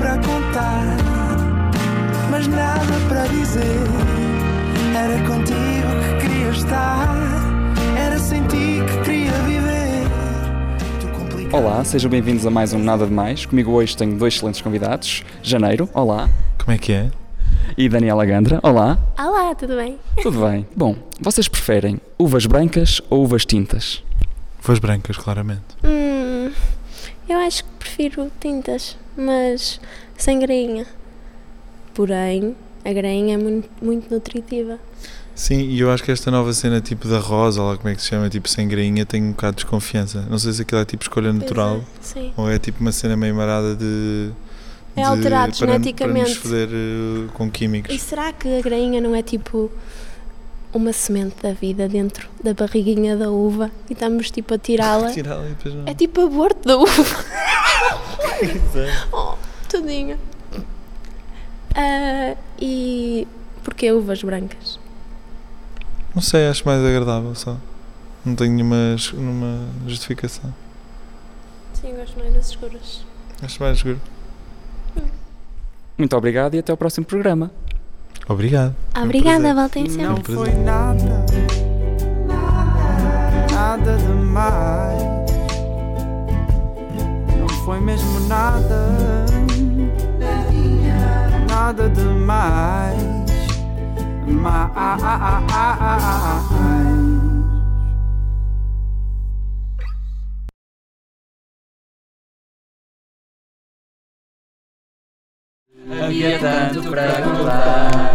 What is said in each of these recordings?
para contar, mas nada para dizer. Era contigo que queria estar, era sem ti que queria viver. Olá, sejam bem-vindos a mais um Nada de Mais. Comigo hoje tenho dois excelentes convidados. Janeiro, olá. Como é que é? E Daniela Gandra, olá. Olá, tudo bem? Tudo bem? Bom, vocês preferem uvas brancas ou uvas tintas? Voz brancas, claramente. Hum, eu acho que prefiro tintas, mas sem grainha. Porém, a grainha é muito, muito nutritiva. Sim, e eu acho que esta nova cena tipo da rosa, lá como é que se chama, tipo sem grainha, tenho um bocado de desconfiança. Não sei se aquilo é tipo escolha natural Pois é, sim. ou é tipo uma cena meio marada de. É de- alterado para- Para nos geneticamente. foder eh, com E químicos. será que a grainha não é tipo uma semente da vida dentro da barriguinha da uva e estamos tipo a tirá-la? Tirá-la e depois não. É tipo aborto da uva. oh, tadinha. Ah, e porquê uvas brancas? Não sei, acho mais agradável só. Não tenho nenhuma, nenhuma justificação. Sim, gosto mais das escuras. Acho mais seguro. Muito obrigado e até ao próximo programa. Obrigado. Obrigada, prazer. voltem Não foi nada, nada demais. Não foi mesmo nada, nada demais. Mais. Havia tanto para contar,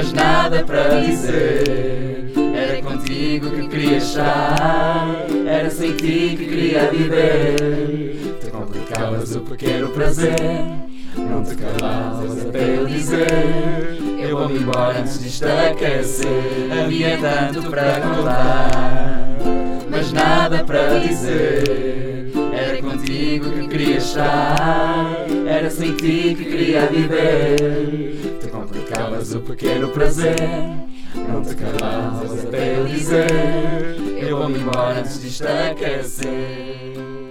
mas nada para dizer. Era contigo que queria estar, era sem ti que queria viver. Tu complicavas o pequeno prazer, não te calavas até eu dizer. Eu vou-me embora antes disto aquecer. Havia tanto para contar, mas nada para dizer. Contigo que queria estar, era sem ti que queria viver. Tu complicavas o pequeno prazer, não te calavas até eu dizer. Eu vou-me embora antes disto aquecer.